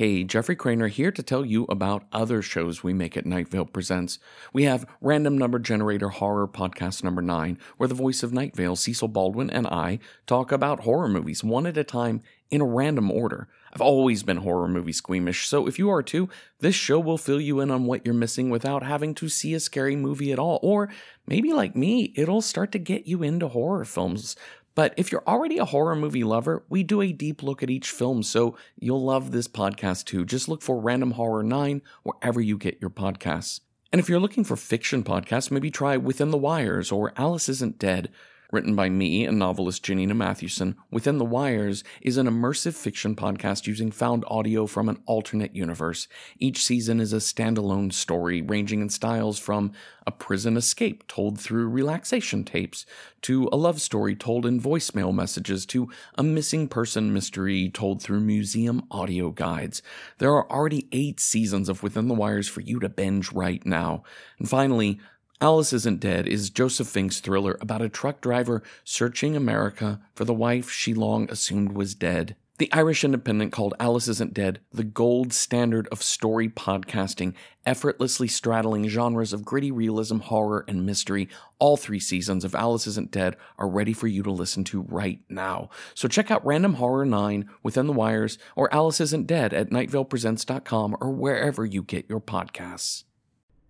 Hey, Jeffrey Cranor here to tell you about other shows we make at Night Vale Presents. We have Random Number Generator Horror Podcast number 9, where the voice of Night Vale, Cecil Baldwin, and I talk about horror movies one at a time in a random order. I've always been horror movie squeamish, so if you are too, this show will fill you in on what you're missing without having to see a scary movie at all. Or maybe like me, it'll start to get you into horror films. But if you're already a horror movie lover, we do a deep look at each film, so you'll love this podcast too. Just look for Random Horror 9 wherever you get your podcasts. And if you're looking for fiction podcasts, maybe try Within the Wires or Alice Isn't Dead. Written by me and novelist Janina Matthewson, Within the Wires is an immersive fiction podcast using found audio from an alternate universe. Each season is a standalone story, ranging in styles from a prison escape told through relaxation tapes, to a love story told in voicemail messages, to a missing person mystery told through museum audio guides. There are already eight seasons of Within the Wires for you to binge right now. And finally, Alice Isn't Dead is Joseph Fink's thriller about a truck driver searching America for the wife she long assumed was dead. The Irish Independent called Alice Isn't Dead the gold standard of story podcasting, effortlessly straddling genres of gritty realism, horror, and mystery. All three seasons of Alice Isn't Dead are ready for you to listen to right now. So check out Random Horror 9 Within the Wires or Alice Isn't Dead at nightvalepresents.com or wherever you get your podcasts.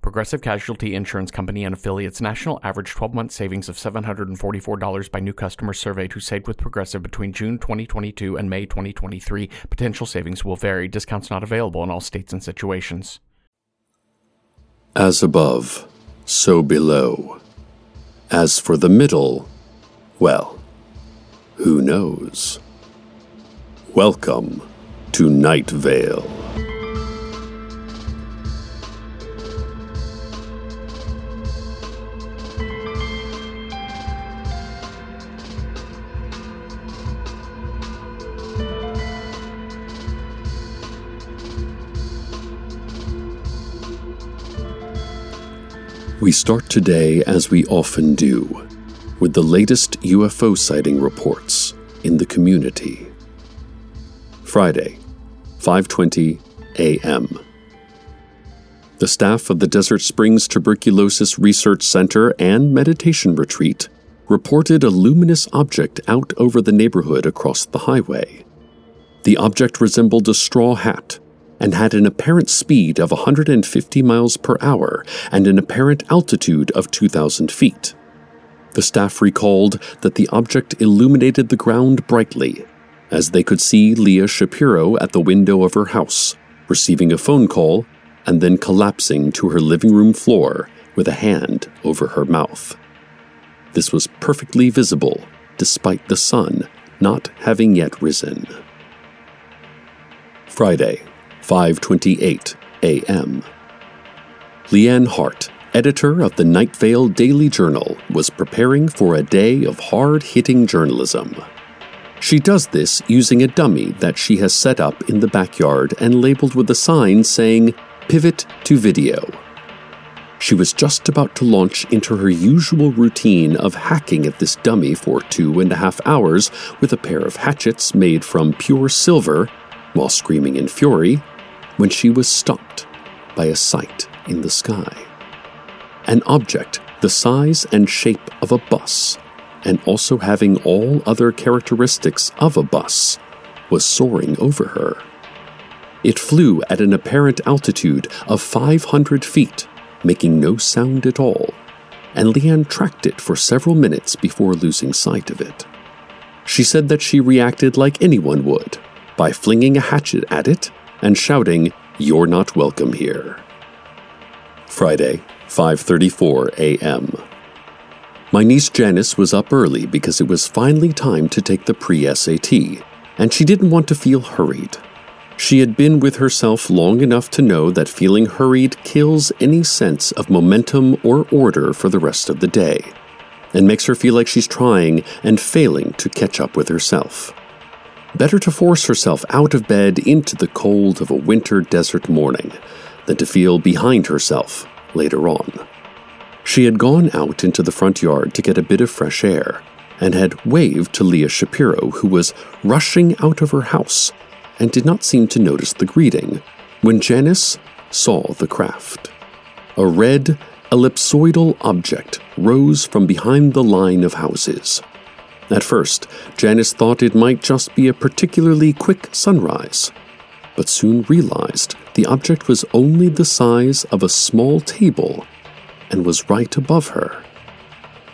Progressive Casualty Insurance Company and affiliates national average 12 month savings of $744 by new customers surveyed who saved with Progressive between June 2022 and May 2023. Potential savings will vary. Discounts not available in all states and situations. As above, so below. As for the middle, well, who knows? Welcome to Night Vale. We start today, as we often do, with the latest UFO sighting reports in the community. Friday, 5:20 a.m. The staff of the Desert Springs Tuberculosis Research Center and Meditation Retreat reported a luminous object out over the neighborhood across the highway. The object resembled a straw hat and had an apparent speed of 150 miles per hour and an apparent altitude of 2,000 feet. The staff recalled that the object illuminated the ground brightly, as they could see Leah Shapiro at the window of her house, receiving a phone call and then collapsing to her living room floor with a hand over her mouth. This was perfectly visible despite the sun not having yet risen. Friday, 5:28 a.m. Leanne Hart, editor of the Night Vale Daily Journal, was preparing for a day of hard-hitting journalism. She does this using a dummy that she has set up in the backyard and labeled with a sign saying Pivot to Video. She was just about to launch into her usual routine of hacking at this dummy for two and a half hours with a pair of hatchets made from pure silver while screaming in fury when she was stopped by a sight in the sky. An object the size and shape of a bus, and also having all other characteristics of a bus, was soaring over her. It flew at an apparent altitude of 500 feet, making no sound at all, and Leanne tracked it for several minutes before losing sight of it. She said that she reacted like anyone would, by flinging a hatchet at it and shouting, You're not welcome here. Friday, 5:34 a.m. My niece Janice was up early because it was finally time to take the pre-SAT, and she didn't want to feel hurried. She had been with herself long enough to know that feeling hurried kills any sense of momentum or order for the rest of the day. and makes her feel like she's trying and failing to catch up with herself. Better to force herself out of bed into the cold of a winter desert morning than to feel behind herself later on. She had gone out into the front yard to get a bit of fresh air and had waved to Leah Shapiro, who was rushing out of her house and did not seem to notice the greeting when Janice saw the craft. A red, ellipsoidal object rose from behind the line of houses. At first, Janice thought it might just be a particularly quick sunrise, but soon realized the object was only the size of a small table and was right above her.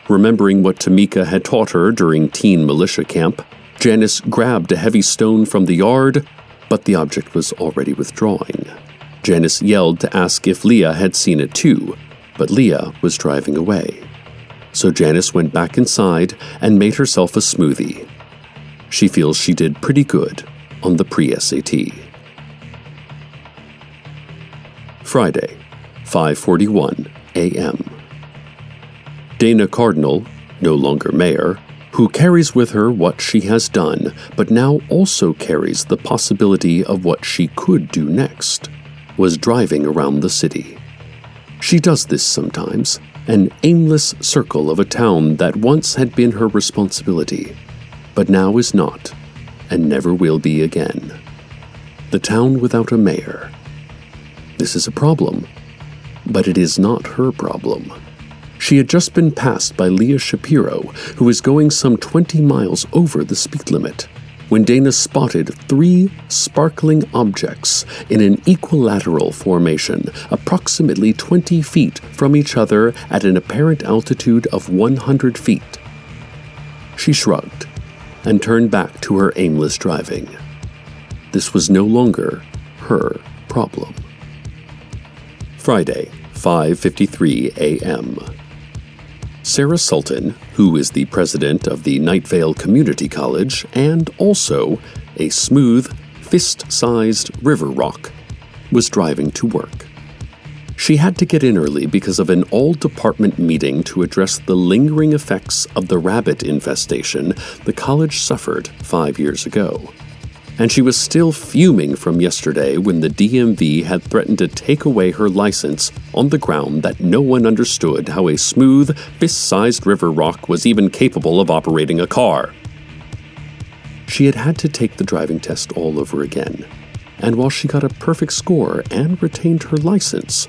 Remembering what Tamika had taught her during teen militia camp, Janice grabbed a heavy stone from the yard, but the object was already withdrawing. Janice yelled to ask if Leah had seen it too, but Leah was driving away. So Janice went back inside and made herself a smoothie. She feels she did pretty good on the pre SAT. Friday, 5:41 a.m. Dana Cardinal, no longer mayor, who carries with her what she has done, but now also carries the possibility of what she could do next, was driving around the city. She does this sometimes, an aimless circle of a town that once had been her responsibility, but now is not, and never will be again. The town without a mayor. This is a problem, but it is not her problem. She had just been passed by Leah Shapiro, who was going some 20 miles over the speed limit when Dana spotted three sparkling objects in an equilateral formation, approximately 20 feet from each other at an apparent altitude of 100 feet. She shrugged and turned back to her aimless driving. This was no longer her problem. Friday, 5:53 a.m. Sarah Sultan, who is the president of the Night Vale Community College and also a smooth, fist sized river rock, was driving to work. She had to get in early because of an all department meeting to address the lingering effects of the rabbit infestation the college suffered five years ago and she was still fuming from yesterday when the DMV had threatened to take away her license on the ground that no one understood how a smooth, fist sized river rock was even capable of operating a car. She had had to take the driving test all over again, and while she got a perfect score and retained her license,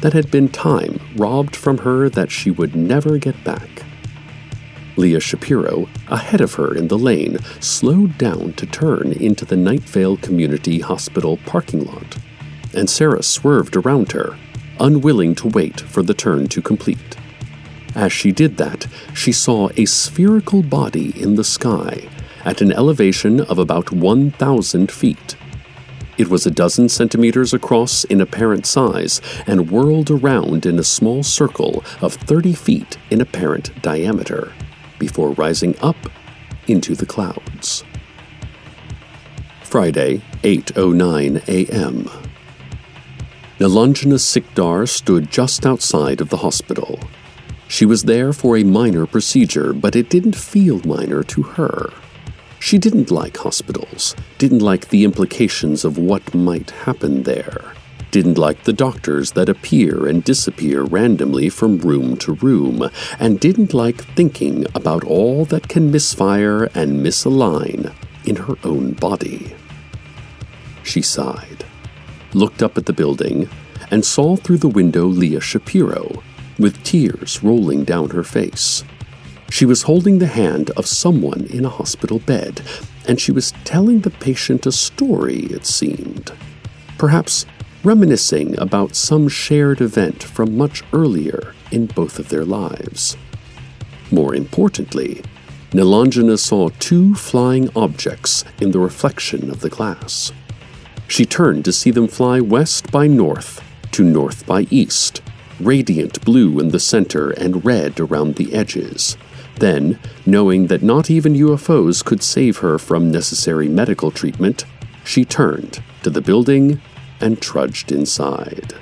that had been time robbed from her that she would never get back. Leah Shapiro, ahead of her in the lane, slowed down to turn into the Night Vale Community Hospital parking lot, and Sarah swerved around her, unwilling to wait for the turn to complete. As she did that, she saw a spherical body in the sky at an elevation of about 1,000 feet. It was a dozen centimeters across in apparent size and whirled around in a small circle of 30 feet in apparent diameter before rising up into the clouds. Friday, 8:09 a.m. Nilanjana Sikdar stood just outside of the hospital. She was there for a minor procedure, but it didn't feel minor to her. She didn't like hospitals, didn't like the implications of what might happen there didn't like the doctors that appear and disappear randomly from room to room, and didn't like thinking about all that can misfire and misalign in her own body. She sighed, looked up at the building, and saw through the window Leah Shapiro, with tears rolling down her face. She was holding the hand of someone in a hospital bed, and she was telling the patient a story, it seemed. Perhaps reminiscing about some shared event from much earlier in both of their lives. More importantly, Nilanjana saw two flying objects in the reflection of the glass. She turned to see them fly west by north to north by east, radiant blue in the center and red around the edges. Then, knowing that not even UFOs could save her from necessary medical treatment, she turned to the building and trudged inside.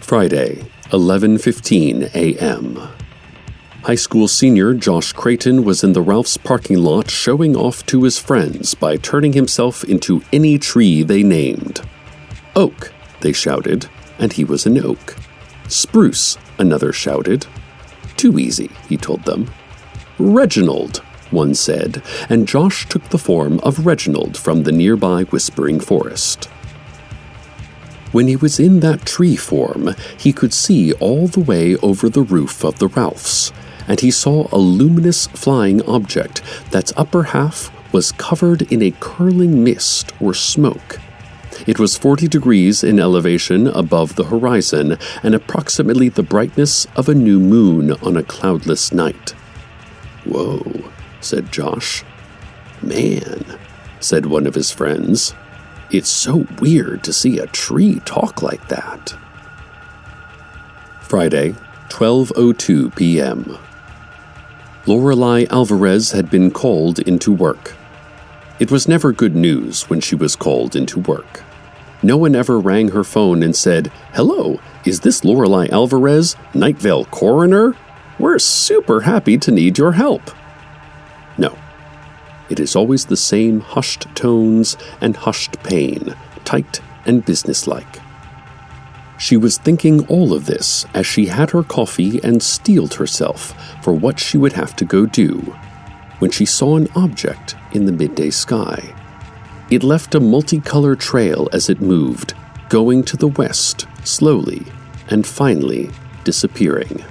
Friday, 11:15 a.m. High school senior Josh Creighton was in the Ralph's parking lot showing off to his friends by turning himself into any tree they named. Oak, they shouted, and he was an oak. Spruce, another shouted. Too easy, he told them. Reginald, one said, and Josh took the form of Reginald from the nearby whispering forest. When he was in that tree form, he could see all the way over the roof of the Ralphs, and he saw a luminous flying object that's upper half was covered in a curling mist or smoke. It was 40 degrees in elevation above the horizon and approximately the brightness of a new moon on a cloudless night. Whoa, said Josh. Man, said one of his friends. It's so weird to see a tree talk like that. Friday, 12:02 p.m. Lorelei Alvarez had been called into work. It was never good news when she was called into work. No one ever rang her phone and said, "Hello, is this Lorelei Alvarez, Night Vale coroner? We're super happy to need your help." It is always the same hushed tones and hushed pain, tight and businesslike. She was thinking all of this as she had her coffee and steeled herself for what she would have to go do when she saw an object in the midday sky. It left a multicolored trail as it moved, going to the west slowly and finally disappearing.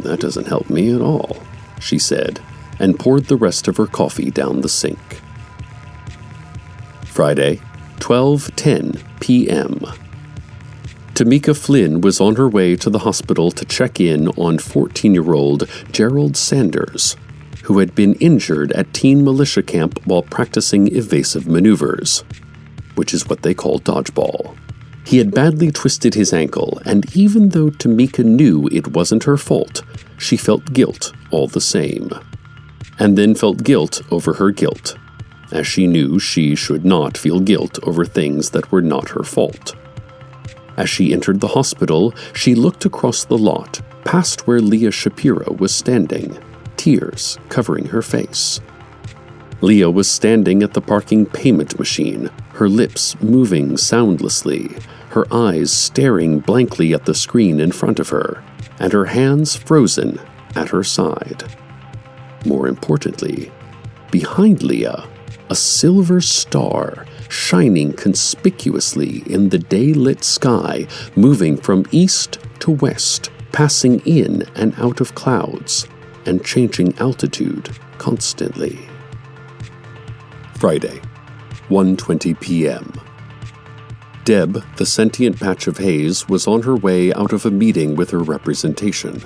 That doesn't help me at all, she said, and poured the rest of her coffee down the sink. Friday, 12:10 p.m. Tamika Flynn was on her way to the hospital to check in on 14 year old Gerald Sanders, who had been injured at teen militia camp while practicing evasive maneuvers, which is what they call dodgeball. He had badly twisted his ankle, and even though Tamika knew it wasn't her fault, she felt guilt all the same. And then felt guilt over her guilt, as she knew she should not feel guilt over things that were not her fault. As she entered the hospital, she looked across the lot, past where Leah Shapiro was standing, tears covering her face. Leah was standing at the parking payment machine, her lips moving soundlessly, her eyes staring blankly at the screen in front of her, and her hands frozen at her side. More importantly, behind Leah, a silver star shining conspicuously in the day lit sky, moving from east to west, passing in and out of clouds, and changing altitude constantly. Friday, 1:20 p.m. Deb, the sentient patch of haze, was on her way out of a meeting with her representation.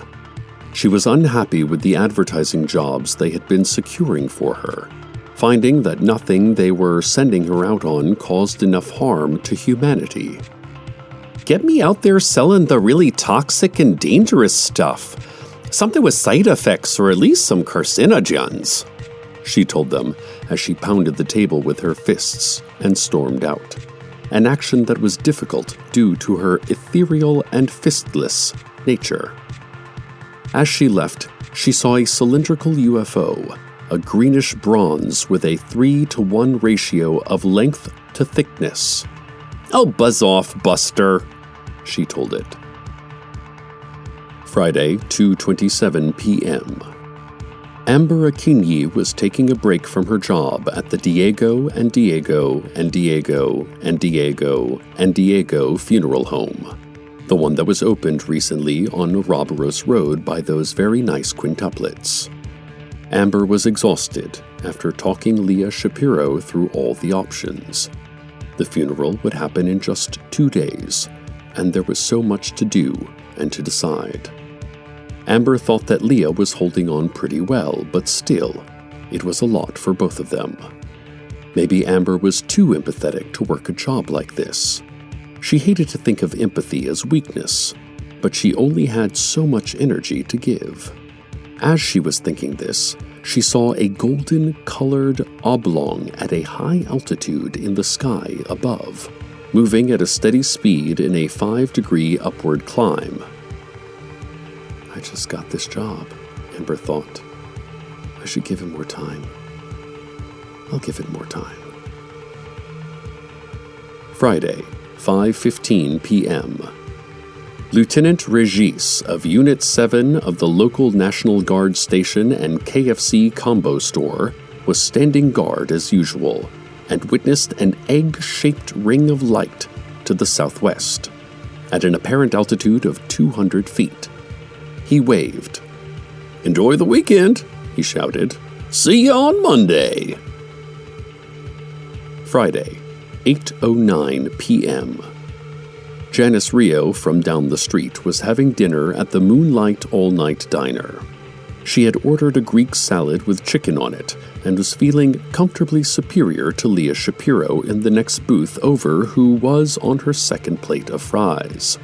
She was unhappy with the advertising jobs they had been securing for her finding that nothing they were sending her out on caused enough harm to humanity. Get me out there selling the really toxic and dangerous stuff. Something with side effects or at least some carcinogens, she told them as she pounded the table with her fists and stormed out. An action that was difficult due to her ethereal and fistless nature. As she left, she saw a cylindrical UFO a greenish bronze with a 3 to 1 ratio of length to thickness. Oh, buzz off, Buster, she told it. Friday, 2:27 p.m. Amber Akinyi was taking a break from her job at the Diego and Diego and Diego and Diego and Diego funeral home, the one that was opened recently on Roberos Road by those very nice quintuplets. Amber was exhausted after talking Leah Shapiro through all the options. The funeral would happen in just two days, and there was so much to do and to decide. Amber thought that Leah was holding on pretty well, but still, it was a lot for both of them. Maybe Amber was too empathetic to work a job like this. She hated to think of empathy as weakness, but she only had so much energy to give. As she was thinking this, she saw a golden colored oblong at a high altitude in the sky above, moving at a steady speed in a 5 degree upward climb. I just got this job, Amber thought. I should give him more time. I'll give it more time. Friday, 5:15 p.m. Lieutenant Regis of Unit 7 of the local National Guard station and KFC combo store was standing guard as usual and witnessed an egg shaped ring of light to the southwest at an apparent altitude of 200 feet. He waved. Enjoy the weekend, he shouted. See you on Monday. Friday, 8:09 p.m. Janice Rio from down the street was having dinner at the Moonlight All Night Diner. She had ordered a Greek salad with chicken on it and was feeling comfortably superior to Leah Shapiro in the next booth over, who was on her second plate of fries.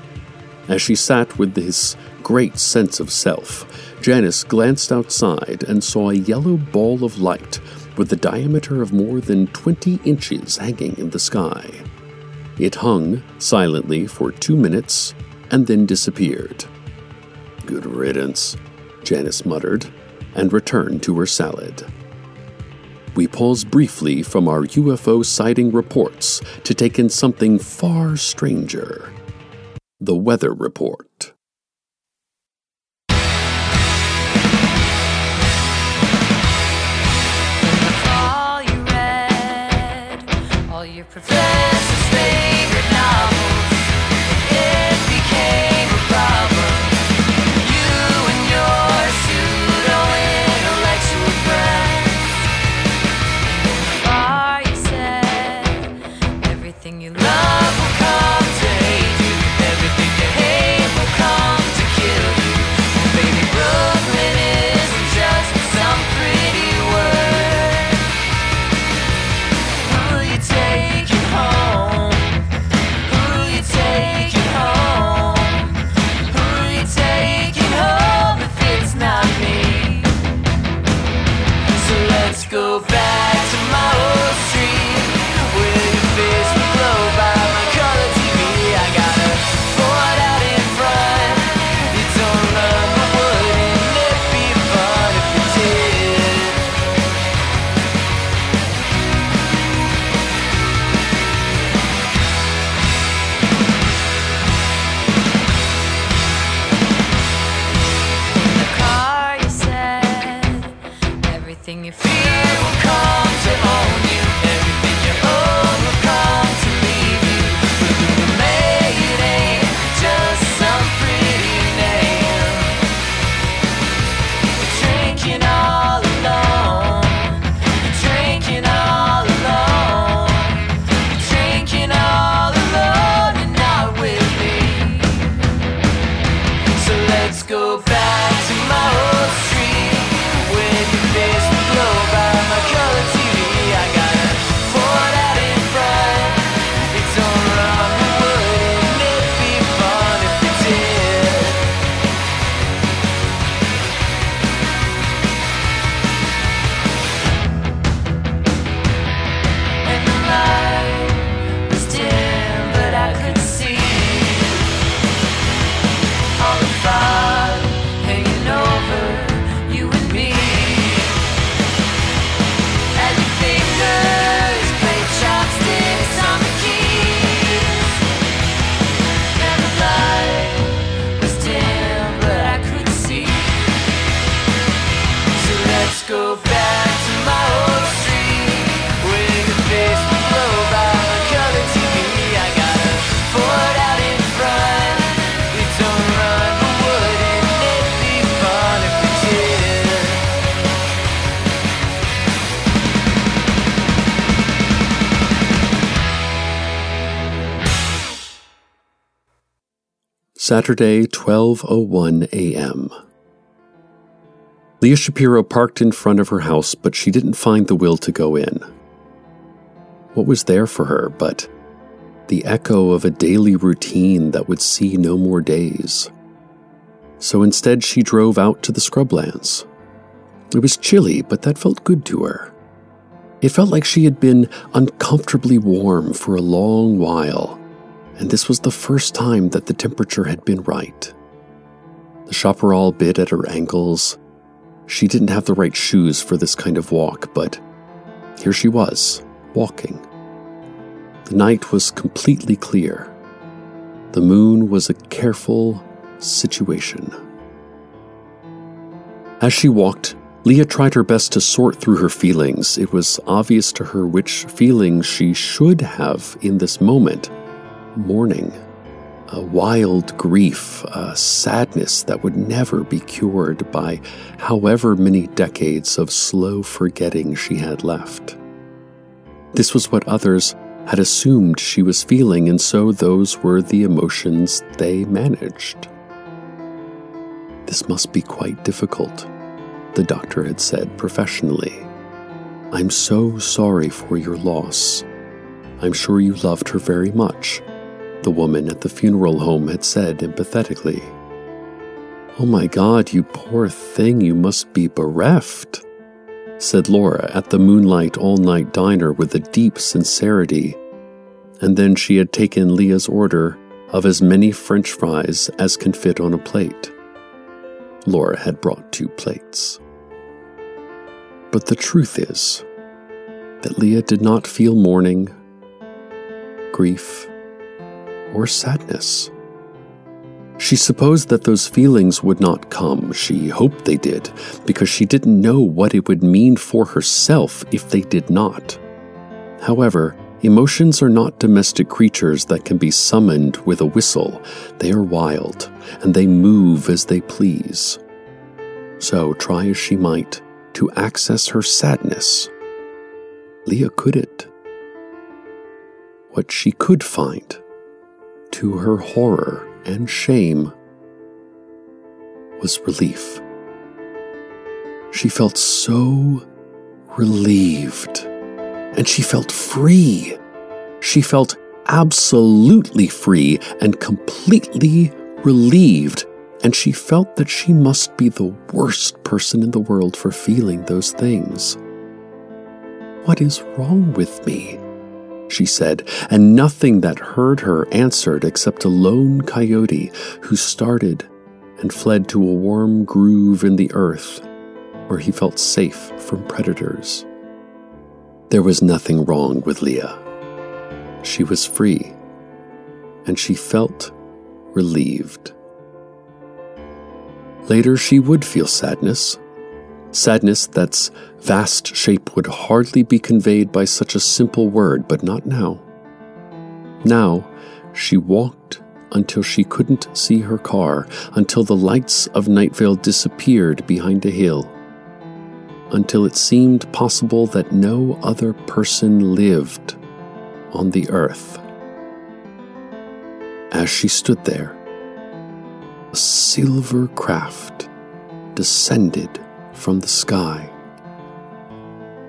As she sat with this great sense of self, Janice glanced outside and saw a yellow ball of light with a diameter of more than 20 inches hanging in the sky. It hung silently for two minutes and then disappeared. Good riddance, Janice muttered, and returned to her salad. We pause briefly from our UFO sighting reports to take in something far stranger the weather report. All Saturday, 12:01 a.m. Leah Shapiro parked in front of her house, but she didn't find the will to go in. What was there for her but the echo of a daily routine that would see no more days? So instead, she drove out to the scrublands. It was chilly, but that felt good to her. It felt like she had been uncomfortably warm for a long while, and this was the first time that the temperature had been right. The chaparral bit at her ankles. She didn't have the right shoes for this kind of walk, but here she was, walking. The night was completely clear. The moon was a careful situation. As she walked, Leah tried her best to sort through her feelings. It was obvious to her which feelings she should have in this moment mourning, a wild grief, a sadness that would never be cured by however many decades of slow forgetting she had left. This was what others had assumed she was feeling, and so those were the emotions they managed. This must be quite difficult, the doctor had said professionally. I'm so sorry for your loss. I'm sure you loved her very much, the woman at the funeral home had said empathetically. Oh my God, you poor thing, you must be bereft said Laura at the Moonlight All Night Diner with a deep sincerity. And then she had taken Leah's order of as many french fries as can fit on a plate. Laura had brought two plates. But the truth is that Leah did not feel mourning, grief, or sadness. She supposed that those feelings would not come. She hoped they did, because she didn't know what it would mean for herself if they did not. However, emotions are not domestic creatures that can be summoned with a whistle. They are wild, and they move as they please. So, try as she might to access her sadness, Leah couldn't. What she could find, to her horror, and shame was relief. She felt so relieved, and she felt free. She felt absolutely free and completely relieved, and she felt that she must be the worst person in the world for feeling those things. What is wrong with me? She said, and nothing that heard her answered except a lone coyote who started and fled to a warm groove in the earth where he felt safe from predators. There was nothing wrong with Leah. She was free, and she felt relieved. Later, she would feel sadness Sadness that's vast shape would hardly be conveyed by such a simple word, but not now. Now, she walked until she couldn't see her car, until the lights of Nightvale disappeared behind a hill, until it seemed possible that no other person lived on the earth. As she stood there, a silver craft descended from the sky.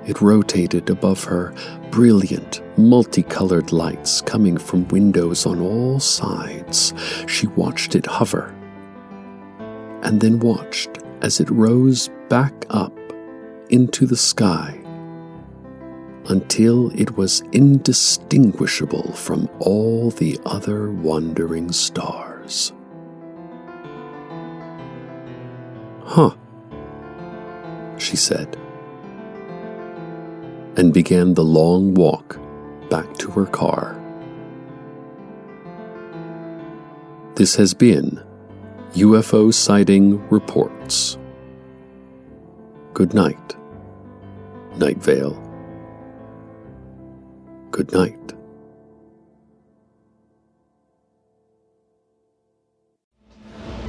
It rotated above her, brilliant, multicolored lights coming from windows on all sides. She watched it hover, and then watched as it rose back up into the sky until it was indistinguishable from all the other wandering stars. Huh she said, and began the long walk back to her car. This has been UFO Sighting Reports. Good night, Night Vale. Good night.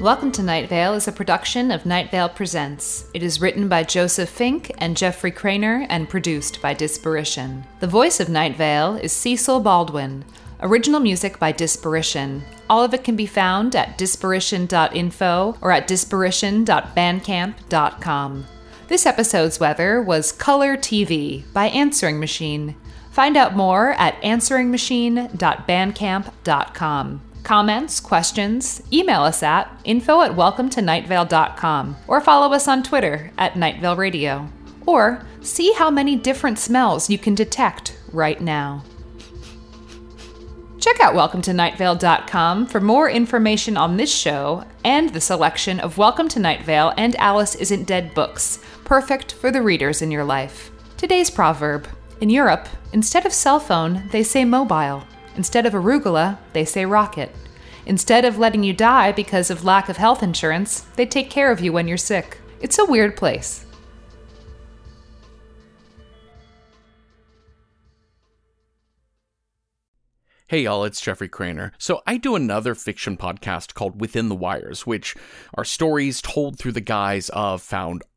Welcome to Night Vale is a production of Night Vale Presents. It is written by Joseph Fink and Jeffrey Cranor and produced by Disparition. The voice of Night Vale is Cecil Baldwin. Original music by Disparition. All of it can be found at disparition.info or at disparition.bandcamp.com. This episode's weather was Color TV by Answering Machine. Find out more at answeringmachine.bandcamp.com. Comments, questions, email us at info at welcometonightvale.com or follow us on Twitter at Nightvale Radio. Or see how many different smells you can detect right now. Check out welcome to welcometonightvale.com for more information on this show and the selection of Welcome to Night Vale and Alice Isn't Dead books, perfect for the readers in your life. Today's proverb In Europe, instead of cell phone, they say mobile. Instead of arugula, they say rocket. Instead of letting you die because of lack of health insurance, they take care of you when you're sick. It's a weird place. Hey y'all, it's Jeffrey Cranor. So I do another fiction podcast called Within the Wires, which are stories told through the guise of found